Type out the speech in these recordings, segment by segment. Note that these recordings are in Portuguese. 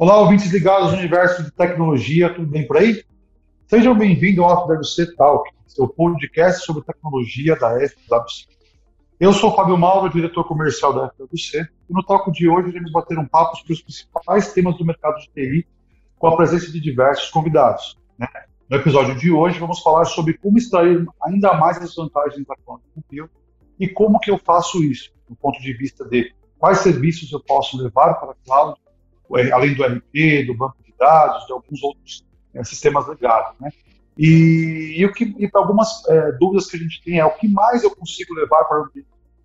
Olá, ouvintes ligados ao universo de tecnologia, tudo bem por aí? Sejam bem-vindos ao FWC Talk, seu podcast sobre tecnologia da FWC. Eu sou Fábio Malva, diretor comercial da FWC, e no Talk de hoje iremos bater um papo sobre os principais temas do mercado de TI, com a presença de diversos convidados. Né? No episódio de hoje, vamos falar sobre como extrair ainda mais as vantagens da Cloud Computing e como que eu faço isso, do ponto de vista de quais serviços eu posso levar para a cloud, além do RP, do banco de dados, de alguns outros é, sistemas legados, né? E, e, o que, e para algumas é, dúvidas que a gente tem é o que mais eu consigo levar para o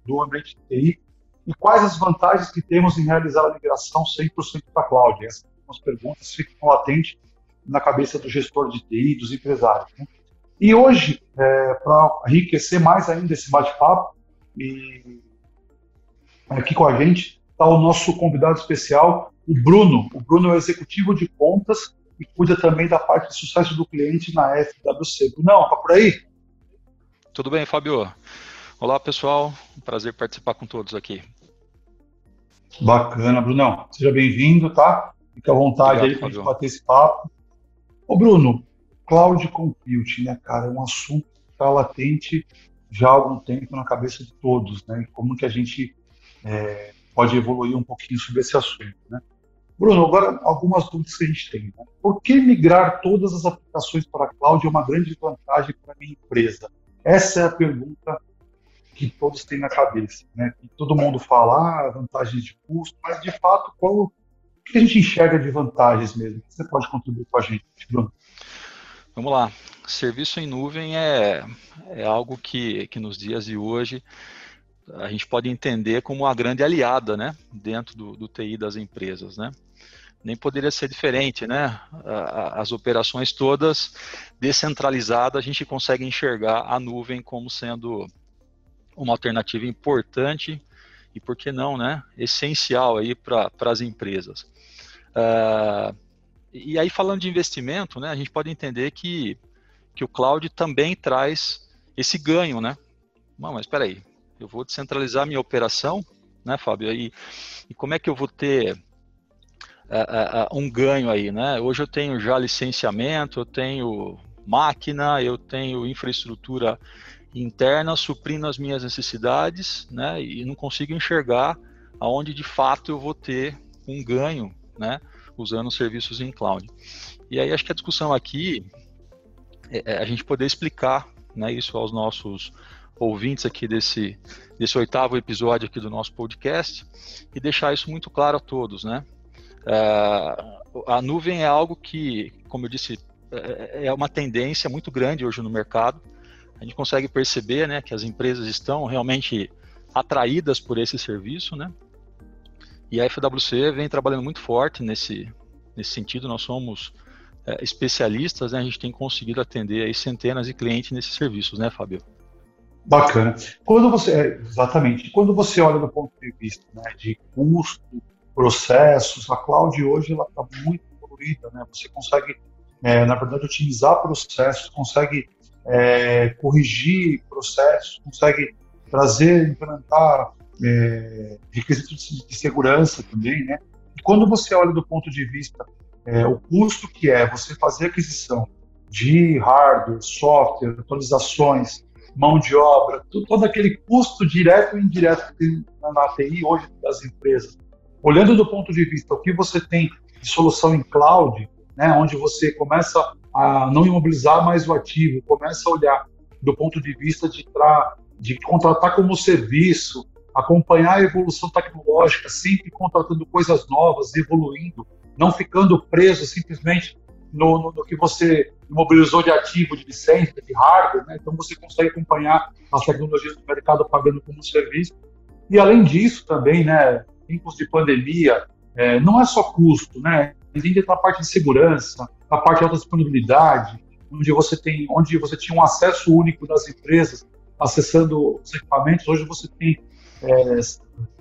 do ambiente de TI e quais as vantagens que temos em realizar a migração 100% para a cloud. Essas perguntas ficam latentes na cabeça do gestor de TI, dos empresários. Né? E hoje, é, para enriquecer mais ainda esse bate-papo, e aqui com a gente está o nosso convidado especial, o Bruno. O Bruno é o executivo de contas e cuida também da parte de sucesso do cliente na FWC. Não, tá por aí? Tudo bem, Fábio. Olá, pessoal. Um prazer participar com todos aqui. Bacana, Brunão. Seja bem-vindo, tá? Fique à vontade Obrigado, aí para a gente bater esse papo. Ô, Bruno, Cloud Computing, né, cara, é um assunto que está latente já há algum tempo na cabeça de todos, né? Como que a gente é, pode evoluir um pouquinho sobre esse assunto, né? Bruno, agora algumas dúvidas que a gente tem. Né? Por que migrar todas as aplicações para a cloud é uma grande vantagem para a minha empresa? Essa é a pergunta que todos têm na cabeça. Né? Que todo mundo fala ah, vantagens de custo, mas de fato, qual, o que a gente enxerga de vantagens mesmo? Você pode contribuir com a gente, Bruno? Vamos lá. Serviço em nuvem é, é algo que, que nos dias de hoje a gente pode entender como uma grande aliada, né, dentro do, do TI das empresas, né. Nem poderia ser diferente, né? As operações todas descentralizadas, a gente consegue enxergar a nuvem como sendo uma alternativa importante e, por que não, né, essencial aí para as empresas. Uh, e aí, falando de investimento, né, a gente pode entender que, que o cloud também traz esse ganho, né? Não, mas espera aí, eu vou descentralizar minha operação, né, Fábio? E, e como é que eu vou ter uh, uh, um ganho aí, né? Hoje eu tenho já licenciamento, eu tenho máquina, eu tenho infraestrutura interna suprindo as minhas necessidades, né? E não consigo enxergar aonde de fato eu vou ter um ganho, né? Usando serviços em cloud. E aí acho que a discussão aqui é, é a gente poder explicar, né? Isso aos nossos ouvintes aqui desse, desse oitavo episódio aqui do nosso podcast e deixar isso muito claro a todos, né? Uh, a nuvem é algo que, como eu disse, é, é uma tendência muito grande hoje no mercado. A gente consegue perceber, né, que as empresas estão realmente atraídas por esse serviço, né? E a FWC vem trabalhando muito forte nesse nesse sentido. Nós somos é, especialistas, né? A gente tem conseguido atender aí centenas de clientes nesses serviços, né, Fábio? Bacana. Quando você, é, exatamente, quando você olha do ponto de vista né, de custo, processos, a cloud hoje ela está muito evoluída, né? Você consegue, é, na verdade, otimizar processos, consegue é, corrigir processos, consegue trazer, implementar é, requisitos de segurança também, né? E quando você olha do ponto de vista é, o custo que é você fazer aquisição de hardware, software, atualizações, mão de obra, todo aquele custo direto e indireto que tem na TI hoje das empresas. Olhando do ponto de vista o que você tem de solução em cloud, né, onde você começa a não imobilizar mais o ativo, começa a olhar do ponto de vista de, tra de contratar como serviço, acompanhar a evolução tecnológica, sempre contratando coisas novas, evoluindo, não ficando preso simplesmente no, no, no, que você imobilizou de ativo, de licença, de hardware, né? então você consegue acompanhar as tecnologias do mercado pagando como serviço. E além disso também, né, tempos de pandemia, é, não é só custo, né? Está a parte de segurança, a parte de alta disponibilidade, onde você tem, onde você tinha um acesso único das empresas acessando os equipamentos. Hoje você tem é,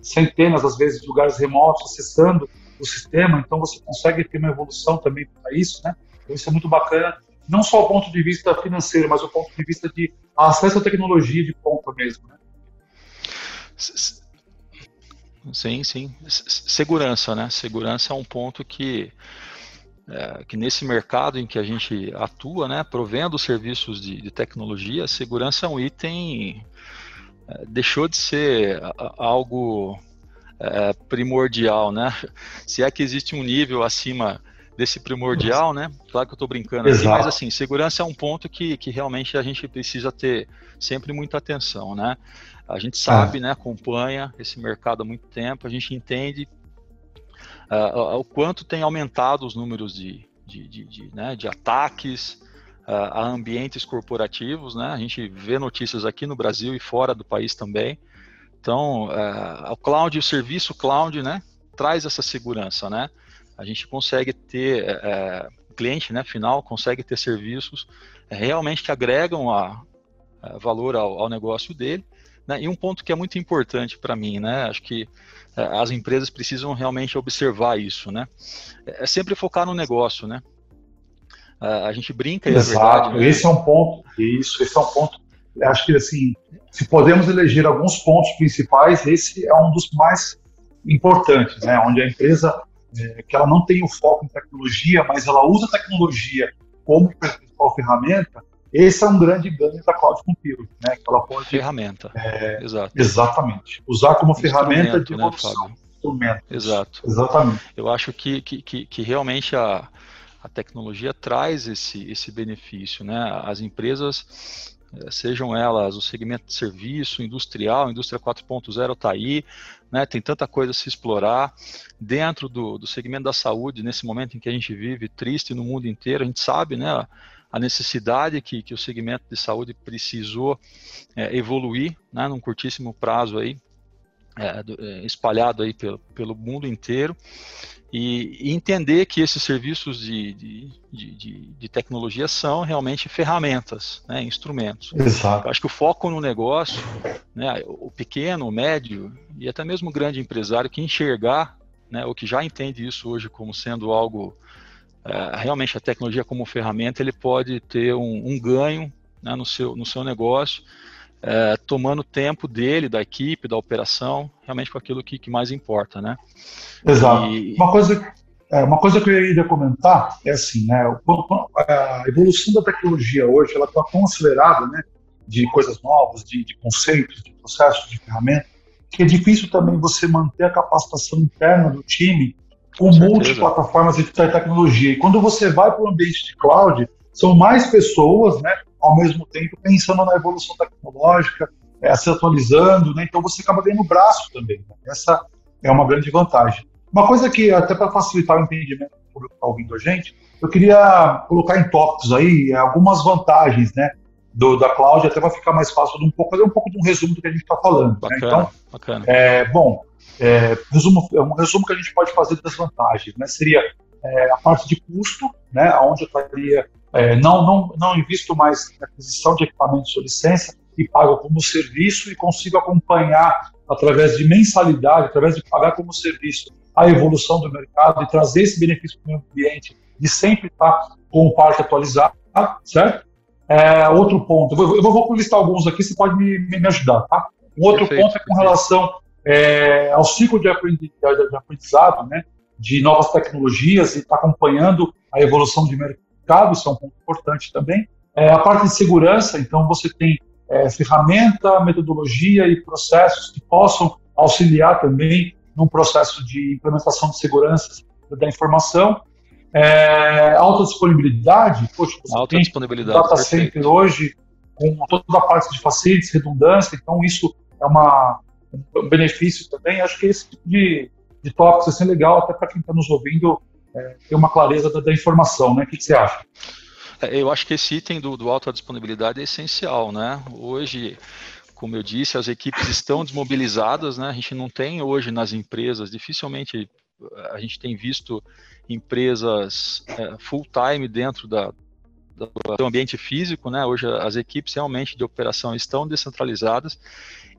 centenas, às vezes, de lugares remotos acessando sistema, então você consegue ter uma evolução também para isso, né? Então isso é muito bacana, não só do ponto de vista financeiro, mas do ponto de vista de acesso à tecnologia de ponta mesmo, né? Sim, sim. Segurança, né? Segurança é um ponto que, é, que nesse mercado em que a gente atua, né, provendo serviços de, de tecnologia, segurança é um item é, deixou de ser algo é, primordial, né? Se é que existe um nível acima desse primordial, né? Claro que eu estou brincando aqui, mas assim, segurança é um ponto que, que realmente a gente precisa ter sempre muita atenção, né? A gente sabe, é. né, acompanha esse mercado há muito tempo, a gente entende uh, o quanto tem aumentado os números de, de, de, de, né, de ataques uh, a ambientes corporativos, né? A gente vê notícias aqui no Brasil e fora do país também. Então, uh, o cloud, o serviço cloud, né, traz essa segurança, né? A gente consegue ter uh, cliente, né, final, consegue ter serviços realmente que agregam a, a valor ao, ao, negócio dele. Né? E um ponto que é muito importante para mim, né? Acho que as empresas precisam realmente observar isso, né? É sempre focar no negócio, né? A gente brinca, Exato. é verdade. Né? Esse é um ponto, isso, esse é um ponto acho que assim, se podemos eleger alguns pontos principais, esse é um dos mais importantes, né? Onde a empresa é, que ela não tem o foco em tecnologia, mas ela usa a tecnologia como principal ferramenta, esse é um grande ganho da cloud computing, né? Que ela pode ferramenta, é, exato, exatamente, usar como ferramenta de né, Instrumento. Exato. Exatamente. Eu acho que, que, que, que realmente a, a tecnologia traz esse, esse benefício, né? As empresas sejam elas o segmento de serviço, industrial, indústria 4.0 está aí, né, tem tanta coisa a se explorar. Dentro do, do segmento da saúde, nesse momento em que a gente vive triste no mundo inteiro, a gente sabe né, a necessidade que, que o segmento de saúde precisou é, evoluir né, num curtíssimo prazo aí, é, é espalhado aí pelo, pelo mundo inteiro e, entender que esses serviços de, de, de, de tecnologia são realmente ferramentas, né, instrumentos. Exato. Eu acho que o foco no negócio, né, o pequeno, o médio e até mesmo o grande empresário que enxergar, né, ou que já entende isso hoje como sendo algo é, realmente a tecnologia como ferramenta, ele pode ter um, um ganho né, no, seu, no seu negócio é, tomando tempo dele, da equipe, da operação, realmente com aquilo que, que mais importa, né? Exato. E... Uma coisa é, uma coisa que eu iria comentar é assim, né, a evolução da tecnologia hoje ela está tão acelerada, né, de coisas novas, de, de, conceitos, de processos, de ferramentas, que é difícil também você manter a capacitação interna do time com multiplataformas de tecnologia. E quando você vai para o ambiente de cloud, são mais pessoas, né, ao mesmo tempo pensando na evolução tecnológica, é, se atualizando, né? Então você acaba ganhando braço também. Né? Essa é uma grande vantagem. Uma coisa que, até para facilitar o entendimento do público que está ouvindo a gente, eu queria colocar em tópicos aí é, algumas vantagens, né? Do, da cloud, até vai ficar mais fácil de um pouco, fazer um pouco de um resumo do que a gente está falando. Bacana, né? Então, bacana. É, bom, é, resumo, é um resumo que a gente pode fazer das vantagens, né? Seria é, a parte de custo, né? Onde eu estaria é, não, não, não invisto mais na aquisição de equipamentos ou licença e pago como serviço e consigo acompanhar através de mensalidade, através de pagar como serviço a evolução do mercado e trazer esse benefício para o meu cliente de sempre estar com o parque atualizado, certo? É, outro ponto, eu vou, eu vou listar alguns aqui, você pode me, me ajudar, tá? Um outro perfeito, ponto é com relação é, ao ciclo de aprendizado, né, de novas tecnologias e estar tá acompanhando a evolução de mercado mercado, isso é um ponto importante também. É, a parte de segurança, então você tem é, ferramenta, metodologia e processos que possam auxiliar também num processo de implementação de segurança da informação. É, alta disponibilidade, poxa, você alta tem disponibilidade, data center hoje com toda a parte de facilities, redundância, então isso é uma, um benefício também. Acho que esse tipo de, de tópicos assim, é legal até para quem está nos ouvindo ter uma clareza da, da informação, né? O que, que, você acha? É, eu acho que esse item do, do alta disponibilidade é essencial, né? Hoje, como eu disse, as equipes estão desmobilizadas, né? A gente não tem hoje nas empresas, dificilmente a gente tem visto empresas é, full time dentro da, do ambiente físico, né? Hoje as equipes realmente de operação estão descentralizadas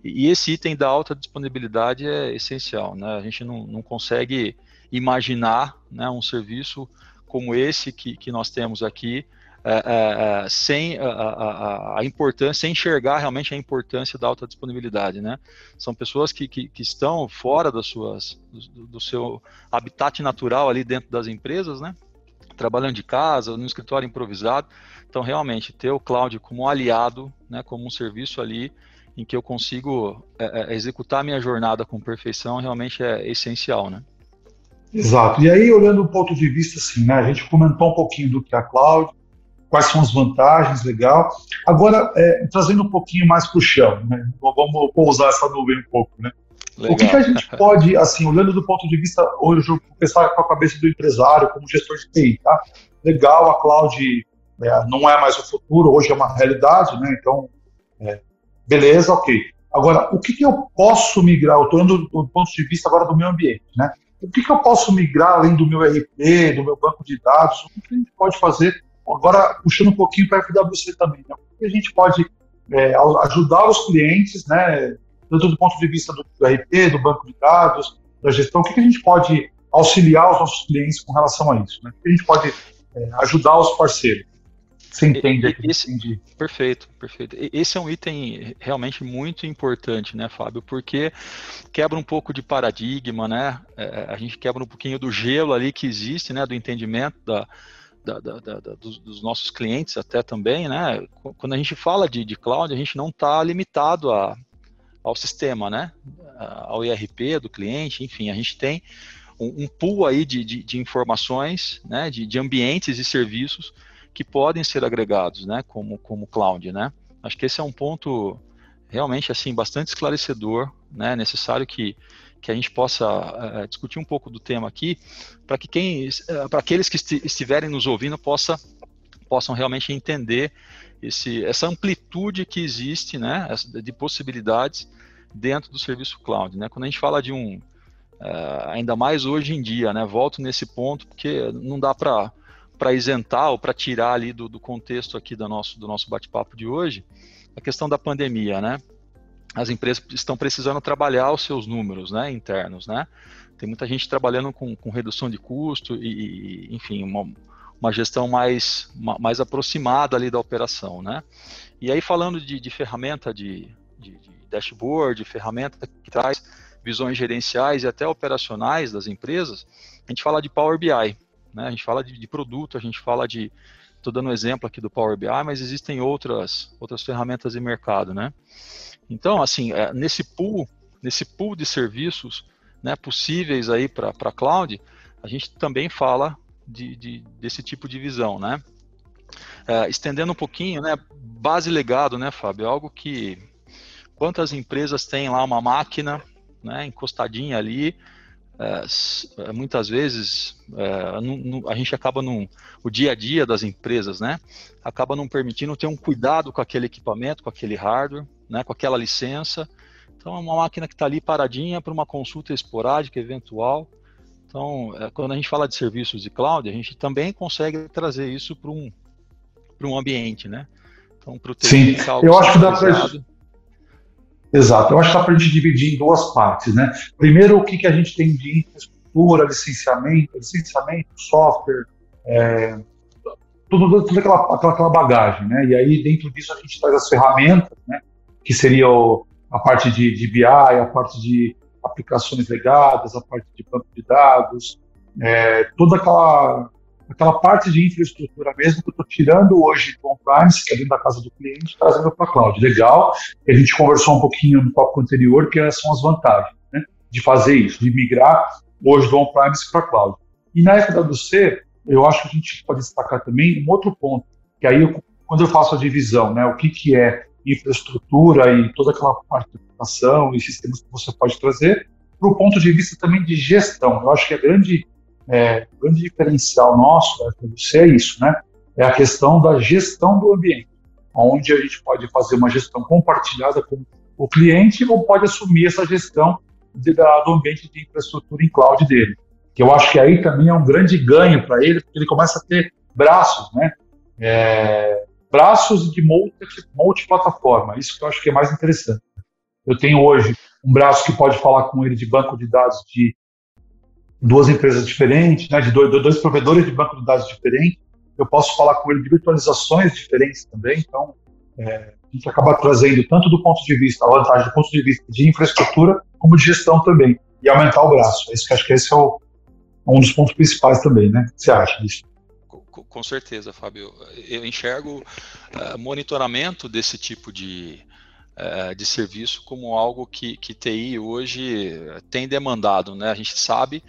e esse item da alta disponibilidade é essencial, né? A gente não, não consegue imaginar né, um serviço como esse que, que nós temos aqui é, é, é sem a, a, a, importância, sem enxergar realmente a importância da alta disponibilidade, né? São pessoas que, que, que estão fora das suas, do, do, seu habitat natural ali dentro das empresas, né? Trabalhando de casa, no escritório improvisado. Então, realmente, ter o cloud como aliado, né? Como um serviço ali em que eu consigo é, é executar a minha jornada com perfeição, realmente é essencial, né? Exato. E aí, olhando do ponto de vista assim, né, a gente comentou um pouquinho do que é a cloud, quais são as vantagens, legal. Agora, é, trazendo um pouquinho mais para o chão, né, vamos pousar essa nuvem um pouco, né? Legal. O que, que, a gente pode, assim, olhando do ponto de vista, hoje eu vou pensar com a cabeça do empresário, como gestor de TI, tá? Legal, a cloud é, não é mais o futuro, hoje é uma realidade, né? Então, é, beleza, ok. Agora, o que, que eu posso migrar? Eu estou indo do ponto de vista agora do meu ambiente, né? O que, que, eu posso migrar além do meu RP, do meu banco de dados? O que a gente pode fazer? Agora, puxando um pouquinho para a FWC também, né? o que a gente pode é, ajudar os clientes, né, tanto do ponto de vista do, do RP, do banco de dados, da gestão, o que, que, a gente pode auxiliar os nossos clientes com relação a isso? Né? O que a gente pode é, ajudar os parceiros? Você entende? Esse, entendi. Perfeito, perfeito. Esse é um item realmente muito importante, né, Fábio? Porque quebra um pouco de paradigma, né? É, a gente quebra um pouquinho do gelo ali que existe, né? Do entendimento da, da, da, da, dos, dos, nossos clientes até também, né? Quando a gente fala de, de cloud, a gente não está limitado a, ao sistema, né? Ao IRP do cliente, enfim, a gente tem um, um pool aí de, de, de informações, né? De, de ambientes e serviços que podem ser agregados, né, como, como cloud, né? Acho que esse é um ponto realmente assim bastante esclarecedor, né? Necessário que que a gente possa uh, discutir um pouco do tema aqui, para que quem, uh, para aqueles que esti estiverem nos ouvindo possa, possam realmente entender esse, essa amplitude que existe, né, de possibilidades dentro do serviço cloud, né? Quando a gente fala de um, uh, ainda mais hoje em dia, né? Volto nesse ponto porque não dá para para isentar ou para tirar ali do, do, contexto aqui do nosso, do nosso bate-papo de hoje, a questão da pandemia, né? As empresas estão precisando trabalhar os seus números, né, internos, né? Tem muita gente trabalhando com, com redução de custo e, e enfim, uma, uma gestão mais, mais aproximada ali da operação, né? E aí falando de, de ferramenta de, de, de dashboard, ferramenta que traz visões gerenciais e até operacionais das empresas, a gente fala de Power BI, né? A gente fala de, de produto, a gente fala de. Estou dando um exemplo aqui do Power BI, mas existem outras, outras ferramentas de mercado. Né? Então, assim, é, nesse pool, nesse pool de serviços né, possíveis aí para cloud, a gente também fala de, de, desse tipo de visão, né? É, estendendo um pouquinho, né? Base legado, né, Fábio? Algo que quantas empresas têm lá uma máquina, né, encostadinha ali, é, é, muitas vezes é, no, no, a gente acaba num, o dia a dia das empresas, né, acaba não permitindo ter um cuidado com aquele equipamento, com aquele hardware, né, com aquela licença. Então é uma máquina que está ali paradinha para uma consulta esporádica, eventual. Então, é, quando a gente fala de serviços de cloud, a gente também consegue trazer isso para um, para um ambiente, né? Então, para o Sim, eu acho que dá para Exato. Eu acho que dá para a gente dividir em duas partes, né? Primeiro, o que, que a gente tem de infraestrutura, licenciamento, licenciamento, software, é, tudo, tudo aquela, aquela, aquela, bagagem, né? E aí, dentro disso, a gente traz as ferramentas, né? Que seria o, a parte de, de BI, a parte de aplicações legadas, a parte de banco de dados, é, toda aquela aquela parte de infraestrutura mesmo que eu estou tirando hoje do on-premise, que é dentro da casa do cliente, trazendo para a cloud. Legal, a gente conversou um pouquinho no tópico anterior, que são as vantagens né, de fazer isso, de migrar hoje do on-premise para a cloud. E na FWC, eu acho que a gente pode destacar também um outro ponto, que aí eu, quando eu faço a divisão, né, o que, que é infraestrutura e toda aquela parte de aplicação e sistemas que você pode trazer, para o ponto de vista também de gestão. Eu acho que a grande é, o grande diferencial nosso da FWC é isso, né? É a questão da gestão do ambiente, onde a gente pode fazer uma gestão compartilhada com o cliente ou pode assumir essa gestão de, do ambiente de infraestrutura em cloud dele. Que eu acho que aí também é um grande ganho para ele, porque ele começa a ter braços, né? É, braços de multi, multiplataforma. Isso que eu acho que é mais interessante. Eu tenho hoje um braço que pode falar com ele de banco de dados de duas empresas diferentes, né, de dois, dois provedores de banco de dados diferentes, eu posso falar com ele de virtualizações diferentes também, então é, a gente acaba trazendo tanto do ponto de vista, a vantagem do ponto de vista de infraestrutura, como de gestão também, e aumentar o braço. Esse, acho que esse é o, um dos pontos principais também, né? O que você acha disso? Com certeza, Fábio. Eu enxergo uh, monitoramento desse tipo de, uh, de serviço como algo que, que TI hoje tem demandado. Né? A gente sabe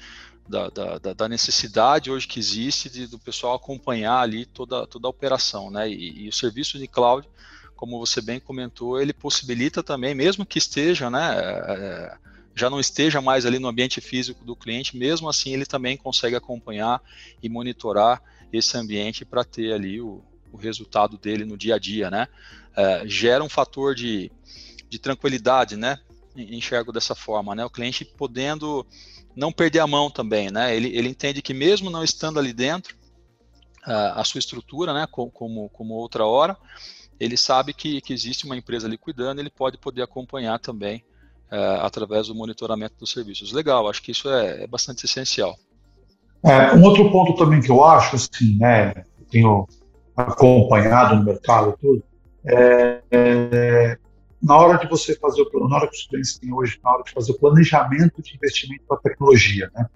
da, da, da necessidade hoje que existe de, do pessoal acompanhar ali toda, toda a operação. Né? E, e, o serviço de cloud, como você bem comentou, ele possibilita também, mesmo que esteja, né, é, já não esteja mais ali no ambiente físico do cliente, mesmo assim ele também consegue acompanhar e monitorar esse ambiente para ter ali o, o, resultado dele no dia a dia, né? É, gera um fator de, de tranquilidade, né? Enxergo dessa forma, né? O cliente podendo não perder a mão também, né? Ele, ele entende que mesmo não estando ali dentro, a, a sua estrutura, né? Como, como outra hora, ele sabe que, que existe uma empresa ali cuidando, ele pode poder acompanhar também é, através do monitoramento dos serviços. Legal, acho que isso é, é bastante essencial. É, um outro ponto também que eu acho, assim, né, tenho acompanhado no mercado tudo, é, é, na hora de você fazer o na hora que os clientes têm hoje, na hora de fazer o planejamento de investimento para tecnologia, né,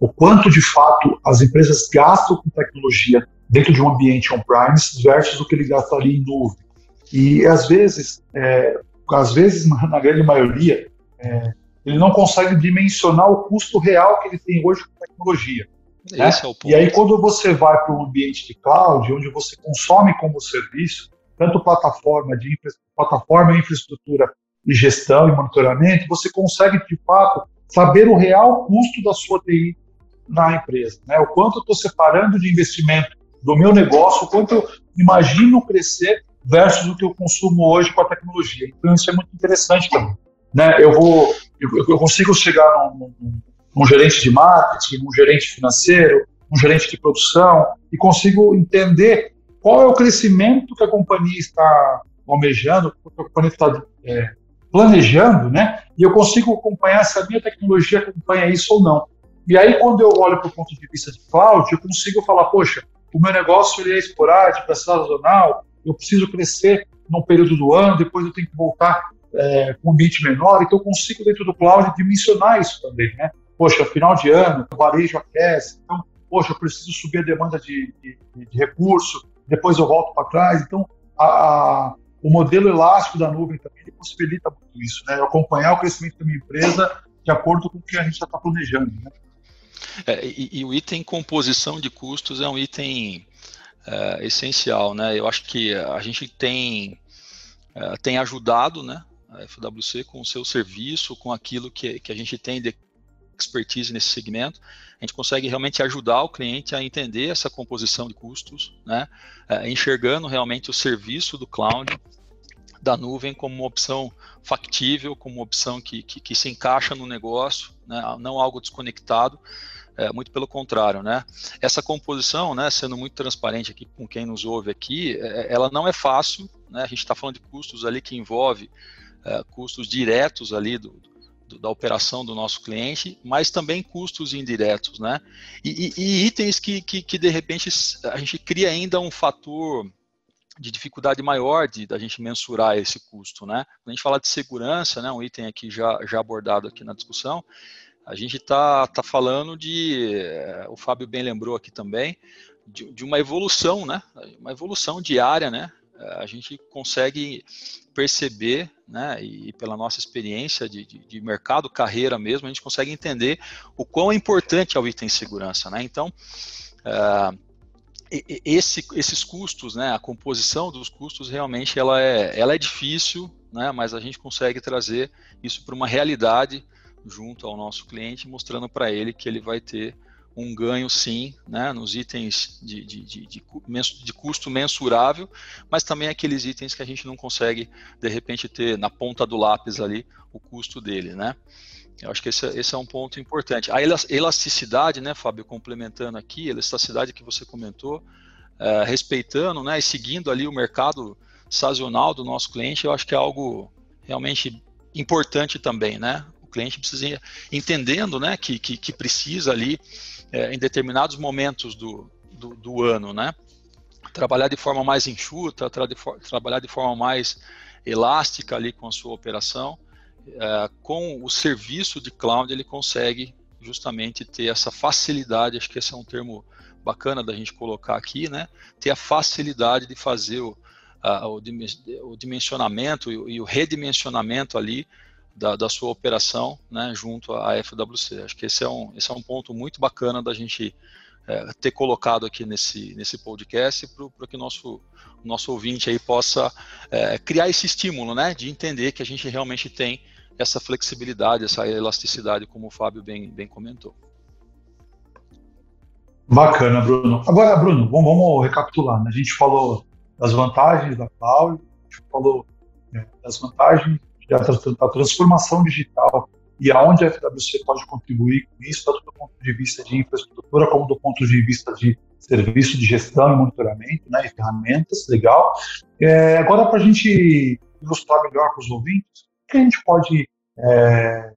o quanto de fato as empresas gastam com tecnologia dentro de um ambiente on-premise versus o que ele gasta ali em nuvem. E às vezes, é, às vezes na grande maioria, é, ele não consegue dimensionar o custo real que ele tem hoje com tecnologia. Né? É e aí, quando você vai para um ambiente de cloud, onde você consome como serviço, tanto plataforma de plataforma, infraestrutura e gestão e monitoramento, você consegue, de fato, saber o real custo da sua TI na empresa. Né? O quanto eu estou separando de investimento do meu negócio, o quanto eu imagino crescer versus o que eu consumo hoje com a tecnologia. Então, isso é muito interessante também. Né? Eu, vou, eu, eu consigo chegar num, num um gerente de marketing, um gerente financeiro, um gerente de produção, e consigo entender qual é o crescimento que a companhia está almejando, que a companhia está é, planejando, né? E eu consigo acompanhar se a minha tecnologia acompanha isso ou não. E aí, quando eu olho para o ponto de vista de cloud, eu consigo falar, poxa, o meu negócio ele é esporádico, é sazonal, eu preciso crescer num período do ano, depois eu tenho que voltar é, com um ambiente menor, então eu consigo, dentro do cloud, dimensionar isso também, né? poxa, final de ano, o varejo aquece, então, poxa, eu preciso subir a demanda de, de, de recurso, depois eu volto para trás. Então, a, a, o modelo elástico da nuvem também possibilita muito isso, né? Acompanhar o crescimento da minha empresa de acordo com o que a gente já está planejando, né? É, e, e, o item composição de custos é um item é, essencial, né? Eu acho que a gente tem, é, tem ajudado, né? A FWC com o seu serviço, com aquilo que, que a gente tem de expertise nesse segmento, a gente consegue realmente ajudar o cliente a entender essa composição de custos, né, é, enxergando realmente o serviço do cloud, da nuvem como uma opção factível, como uma opção que, que, que se encaixa no negócio, né, não algo desconectado, é, muito pelo contrário, né? Essa composição, né, sendo muito transparente aqui com quem nos ouve aqui, é, ela não é fácil, né? A gente está falando de custos ali que envolve é, custos diretos ali do, da operação do nosso cliente, mas também custos indiretos, né? E, e, e itens que, que, que, de repente, a gente cria ainda um fator de dificuldade maior de da gente mensurar esse custo, né? Quando a gente fala de segurança, né, um item aqui já, já abordado aqui na discussão, a gente está tá falando de, o Fábio bem lembrou aqui também, de, de uma evolução, né? Uma evolução diária, né? A gente consegue perceber, né, e pela nossa experiência de, de, de, mercado, carreira mesmo, a gente consegue entender o quão importante é o item segurança, né? Então, uh, esse, esses custos, né, a composição dos custos realmente ela é, ela é difícil, né, mas a gente consegue trazer isso para uma realidade junto ao nosso cliente, mostrando para ele que ele vai ter um ganho sim, né, nos itens de, de, de, de, de custo mensurável, mas também aqueles itens que a gente não consegue, de repente, ter na ponta do lápis ali o custo dele, né. Eu acho que esse, esse é um ponto importante. A elasticidade, né, Fábio, complementando aqui, elasticidade que você comentou, é, respeitando né, e seguindo ali o mercado sazonal do nosso cliente, eu acho que é algo realmente importante também, né? Cliente precisa ir entendendo, né, que, que, que precisa ali é, em determinados momentos do, do, do, ano, né? trabalhar de forma mais enxuta, tra trabalhar de forma mais elástica ali com a sua operação. É, com o serviço de cloud, ele consegue justamente ter essa facilidade, acho que esse é um termo bacana da gente colocar aqui, né? Ter a facilidade de fazer o, a, o, dimensionamento e o redimensionamento ali da, da, sua operação, né, junto à FWC. Acho que esse é um, esse é um ponto muito bacana da gente é, ter colocado aqui nesse, nesse podcast para que nosso, nosso ouvinte aí possa é, criar esse estímulo, né, de entender que a gente realmente tem essa flexibilidade, essa elasticidade, como o Fábio bem, bem comentou. Bacana, Bruno. Agora, Bruno, vamos, vamos recapitular. Né? A gente falou das vantagens da cloud, a gente falou né, das vantagens da, transformação digital e aonde a FWC pode contribuir com isso, tanto do ponto de vista de infraestrutura como do ponto de vista de serviço de gestão e monitoramento, né, e ferramentas, legal. É, agora, para a gente ilustrar melhor para os ouvintes, o que a gente pode é,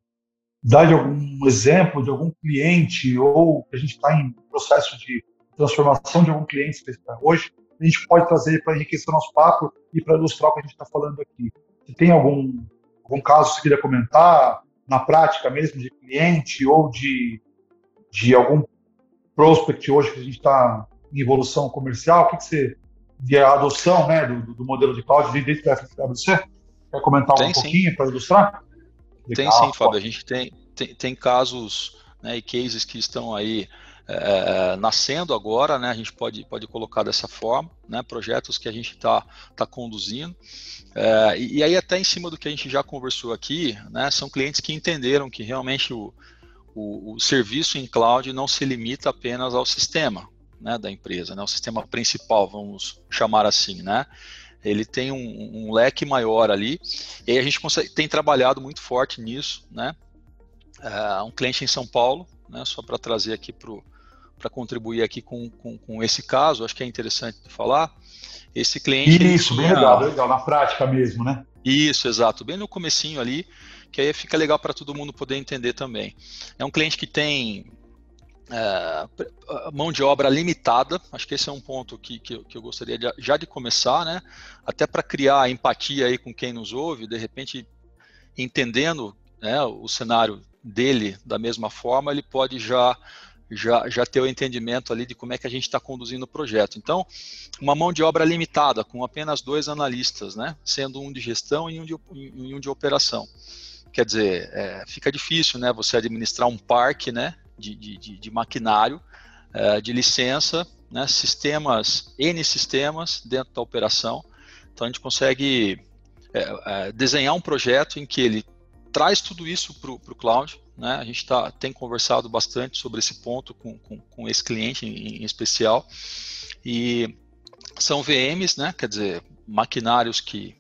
dar de algum exemplo de algum cliente ou que a gente está em processo de transformação de algum cliente hoje, a gente pode trazer para enriquecer nosso papo e para ilustrar o que a gente está falando aqui. Se tem algum, algum caso que você queria comentar, na prática mesmo, de cliente ou de, de algum prospect hoje que a gente está em evolução comercial, o que, que você, de adoção né, do, do modelo de cloud dentro da FWC? Quer comentar tem, um pouquinho para ilustrar? Legal. Tem sim, Fábio. A gente tem, tem, tem casos né, e cases que estão aí é, nascendo agora, né, a gente pode, pode colocar dessa forma, né, projetos que a gente está tá conduzindo. É, e, e, aí, até em cima do que a gente já conversou aqui, né, são clientes que entenderam que realmente o, o, o serviço em cloud não se limita apenas ao sistema né, da empresa, né, o sistema principal, vamos chamar assim, né? Ele tem um, um leque maior ali, e a gente consegue, tem trabalhado muito forte nisso, né? Uh, um cliente em São Paulo, né, só para trazer aqui para contribuir aqui com, com, com, esse caso, acho que é interessante falar. Esse cliente. Isso, bem legal, legal, na prática mesmo, né? Isso, exato, bem no comecinho ali, que aí fica legal para todo mundo poder entender também. É um cliente que tem é, mão de obra limitada, acho que esse é um ponto que, que, que eu gostaria de, já de começar, né? Até para criar empatia aí com quem nos ouve, de repente entendendo né, o cenário dele da mesma forma, ele pode já já, já ter o entendimento ali de como é que a gente está conduzindo o projeto. Então, uma mão de obra limitada, com apenas dois analistas, né, sendo um de gestão e um de, e um de operação. Quer dizer, é, fica difícil né, você administrar um parque né, de, de, de maquinário, é, de licença, né, sistemas, N sistemas dentro da operação. Então, a gente consegue é, é desenhar um projeto em que ele traz tudo isso para o cloud. Né? A gente tá, tem conversado bastante sobre esse ponto com, com, com esse cliente em, em, especial. E são VMs, né? quer dizer, maquinários que,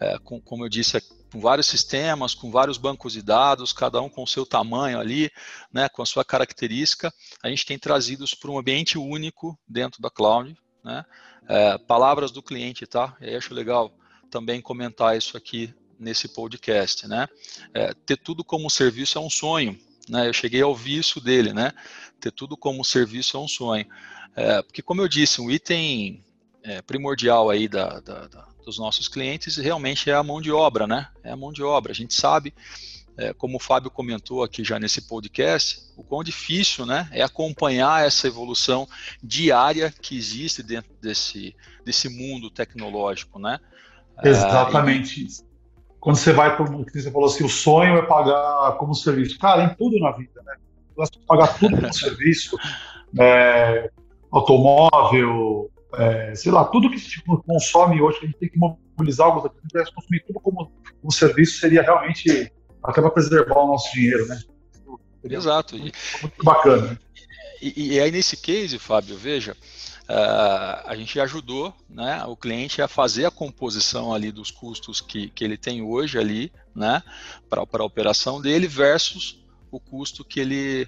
é, com, como eu disse, é, com vários sistemas, com vários bancos de dados, cada um com o seu tamanho ali, né, com a sua característica. A gente tem trazido para um ambiente único dentro da cloud. Né? É, palavras do cliente, tá? Eu acho legal também comentar isso aqui nesse podcast, né? É, ter tudo como serviço é um sonho, né? Eu cheguei a ouvir isso dele, né? Ter tudo como serviço é um sonho, é, porque como eu disse, um item é, primordial aí da, da, da, dos nossos clientes realmente é a mão de obra, né? É a mão de obra. A gente sabe, é, como o Fábio comentou aqui já nesse podcast, o quão difícil, né? É acompanhar essa evolução diária que existe dentro desse desse mundo tecnológico, né? Exatamente. É, quando você vai para o que você falou assim, o sonho é pagar como serviço. Cara, em tudo na vida, né? Você pagar tudo como serviço, é, automóvel, é, sei lá, tudo que se tipo, consome hoje, a gente tem que mobilizar algo daqui, se consumir tudo como, como serviço, seria realmente até para preservar o nosso dinheiro, né? Exato. Muito, muito bacana. E, e, aí, nesse case, Fábio, veja, uh, a gente ajudou né, o cliente a fazer a composição ali dos custos que, que ele tem hoje ali, né, para a operação dele versus o custo que ele,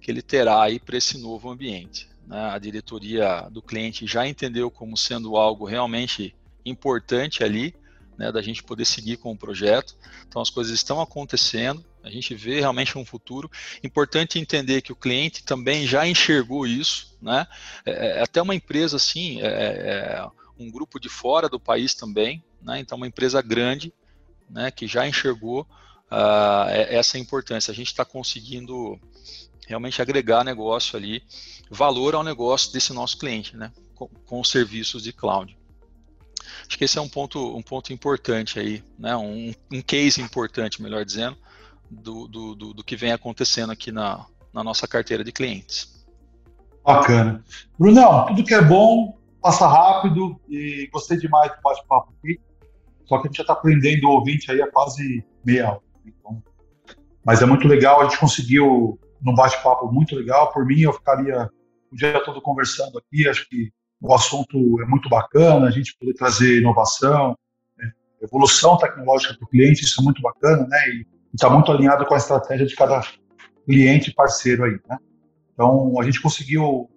que ele terá aí para esse novo ambiente. Né? A diretoria do cliente já entendeu como sendo algo realmente importante ali, né, da gente poder seguir com o projeto. Então as coisas estão acontecendo, A gente vê realmente um futuro. Importante entender que o cliente também já enxergou isso, né? É, é até uma empresa assim, é, é, um grupo de fora do país também, né? Então uma empresa grande, né? Que já enxergou uh, essa importância. A gente está conseguindo realmente agregar negócio ali, valor ao negócio desse nosso cliente, né? Com, com os serviços de cloud. Acho que esse é um ponto, um ponto importante aí, né? um, um case importante, melhor dizendo, do, do, do, do que vem acontecendo aqui na, na nossa carteira de clientes. Bacana. Brunão, tudo que é bom passa rápido e gostei demais do bate-papo aqui. Só que a gente já está aprendendo o ouvinte aí há quase meia hora. Então, mas é muito legal, a gente conseguiu num bate-papo muito legal. Por mim, eu ficaria o dia todo conversando aqui. Acho que o assunto é muito bacana, a gente poder trazer inovação, né, evolução tecnológica para o cliente, isso é muito bacana, né? E está muito alinhado com a estratégia de cada cliente parceiro aí, né? Então, a gente conseguiu,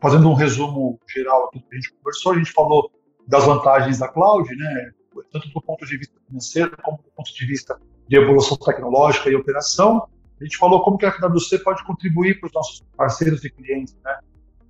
fazendo um resumo geral aqui que a gente conversou, a gente falou das vantagens da cloud, né? Tanto do ponto de vista financeiro, como do ponto de vista de evolução tecnológica e operação. A gente falou como que a FWC pode contribuir para os nossos parceiros e clientes, né?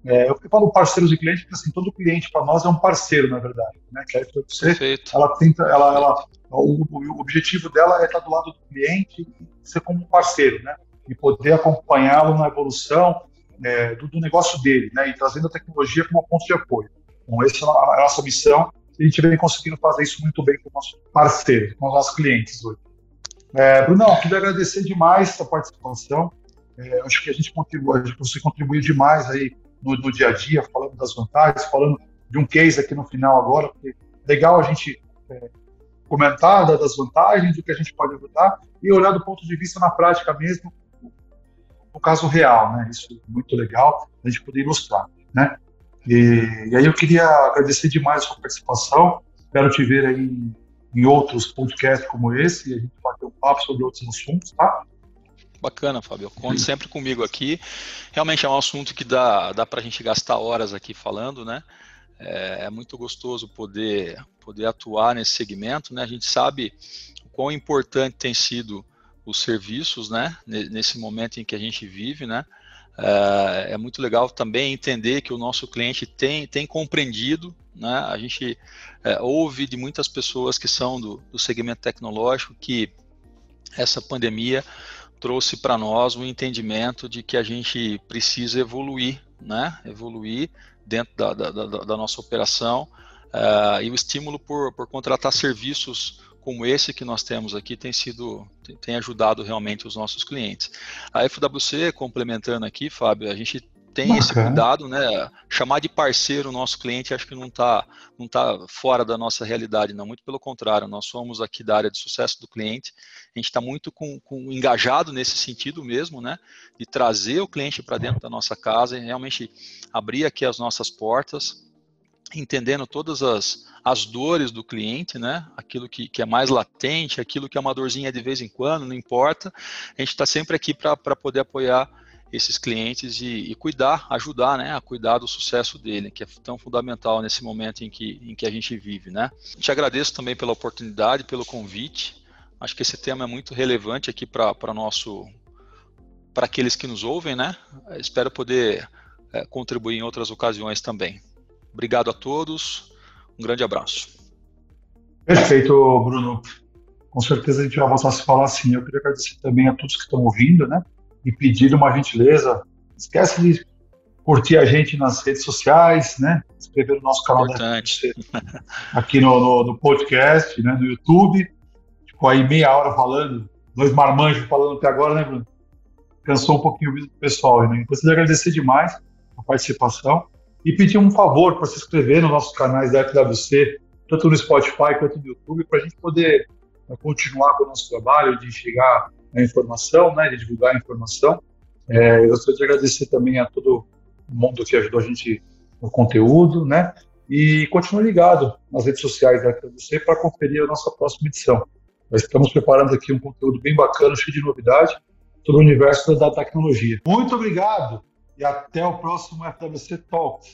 É, eu falo parceiros e clientes porque assim, todo cliente para nós é um parceiro, na verdade. Né? Que a FWC, Perfeito. ela tenta, ela, ela, o, o, objetivo dela é estar do lado do cliente ser como um parceiro, né? E poder acompanhá-lo na evolução é, do, do, negócio dele, né? E trazendo a tecnologia como ponto de apoio. Então, essa é a nossa missão. E a gente vem conseguindo fazer isso muito bem com os nossos parceiros, com os nossos clientes hoje. É, Brunão, queria agradecer demais a participação. É, acho que a gente contribui, você contribuiu demais aí no, no, dia a dia, falando das vantagens, falando de um case aqui no final agora, porque legal a gente é, comentar das vantagens, do que a gente pode ajudar e olhar do ponto de vista na prática mesmo, no caso real, né? Isso é muito legal, a gente poder ilustrar, né? E, e aí eu queria agradecer demais a sua participação, espero te ver aí em, em outros podcasts como esse, e a gente bater um papo sobre outros assuntos, tá? Bacana, Fábio. Conte sempre comigo aqui. Realmente é um assunto que dá, dá para a gente gastar horas aqui falando, né? É, é, muito gostoso poder, poder atuar nesse segmento, né? A gente sabe o quão importante tem sido os serviços, né? Nesse momento em que a gente vive, né? É, é muito legal também entender que o nosso cliente tem, tem compreendido, né? A gente é, ouve de muitas pessoas que são do, do segmento tecnológico que essa pandemia trouxe para nós o um entendimento de que a gente precisa evoluir, né? Evoluir dentro da, da, da, da nossa operação uh, e o estímulo por, por contratar serviços como esse que nós temos aqui tem sido tem ajudado realmente os nossos clientes. A FWC complementando aqui, Fábio, a gente tem Bacana. esse cuidado, né? Chamar de parceiro o nosso cliente acho que não está não tá fora da nossa realidade, não. Muito pelo contrário, nós somos aqui da área de sucesso do cliente. A gente está muito com, com, engajado nesse sentido mesmo, né? De trazer o cliente para dentro da nossa casa e realmente abrir aqui as nossas portas, entendendo todas as, as dores do cliente, né? Aquilo que, que é mais latente, aquilo que é uma dorzinha de vez em quando, não importa. A gente está sempre aqui para poder apoiar esses clientes e, e, cuidar, ajudar, né, a cuidar do sucesso dele, que é tão fundamental nesse momento em que, em que a gente vive, né. Te agradeço também pela oportunidade, pelo convite. Acho que esse tema é muito relevante aqui para nosso, para aqueles que nos ouvem, né. Espero poder é, contribuir em outras ocasiões também. Obrigado a todos. Um grande abraço. Perfeito, Bruno. Com certeza a gente vai voltar a se falar assim. Eu queria agradecer também a todos que estão ouvindo, né? E pedir uma gentileza. Esquece de curtir a gente nas redes sociais, né? Inscrever no nosso canal aqui no, no, no, podcast, né? No YouTube. Ficou aí meia hora falando, dois marmanjos falando até agora, né, Bruno? Cansou um pouquinho o vídeo do pessoal, né? Gostaria de agradecer demais a participação e pedir um favor para se inscrever nos nossos canais da FWC, tanto no Spotify quanto no YouTube, para a gente poder continuar com o nosso trabalho de chegar a informação, né, de divulgar a informação. É, eu gostaria de agradecer também a todo mundo que ajudou a gente no conteúdo, né, e continue ligado nas redes sociais da FWC para conferir a nossa próxima edição. Nós estamos preparando aqui um conteúdo bem bacana, cheio de novidade, sobre o universo da tecnologia. Muito obrigado e até o próximo FWC Talks.